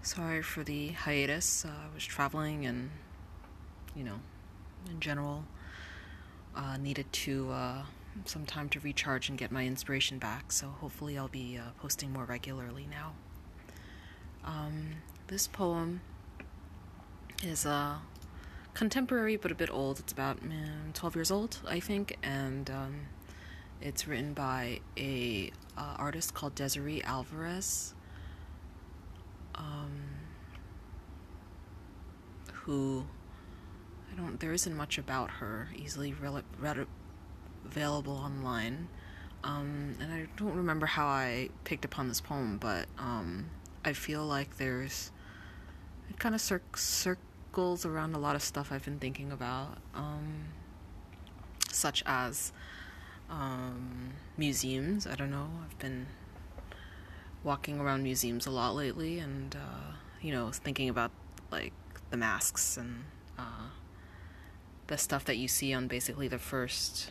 Sorry for the hiatus. Uh, I was traveling and, you know, in general, uh, needed to uh, some time to recharge and get my inspiration back. So hopefully, I'll be uh, posting more regularly now. Um, this poem is a contemporary but a bit old. It's about mm, 12 years old, I think, and um, it's written by a uh, artist called Desirée Alvarez, who I don't. There isn't much about her easily read, read, available online, um, and I don't remember how I picked upon this poem, but um, I feel like there's it kind of cir- circles around a lot of stuff I've been thinking about, um, such as um, museums. I don't know. I've been walking around museums a lot lately, and uh, you know, thinking about like the masks and uh, the stuff that you see on basically the first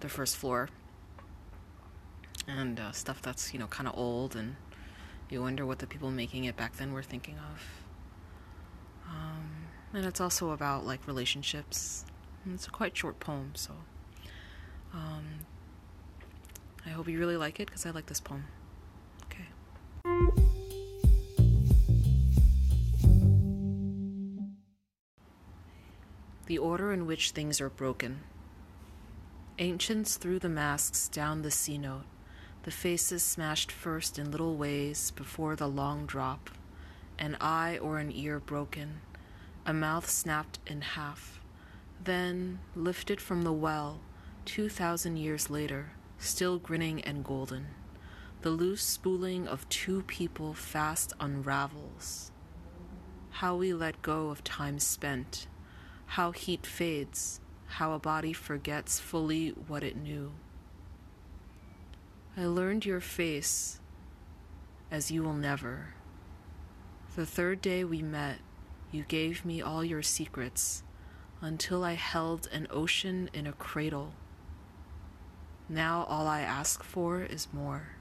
the first floor, and uh, stuff that's you know kind of old, and you wonder what the people making it back then were thinking of. Um, and it's also about like relationships. And it's a quite short poem, so. Um, I hope you really like it because I like this poem. The order in which things are broken. Ancients threw the masks down the cenote, the faces smashed first in little ways before the long drop, an eye or an ear broken, a mouth snapped in half, then lifted from the well two thousand years later, still grinning and golden. The loose spooling of two people fast unravels. How we let go of time spent, how heat fades, how a body forgets fully what it knew. I learned your face as you will never. The third day we met, you gave me all your secrets until I held an ocean in a cradle now all I ask for is more.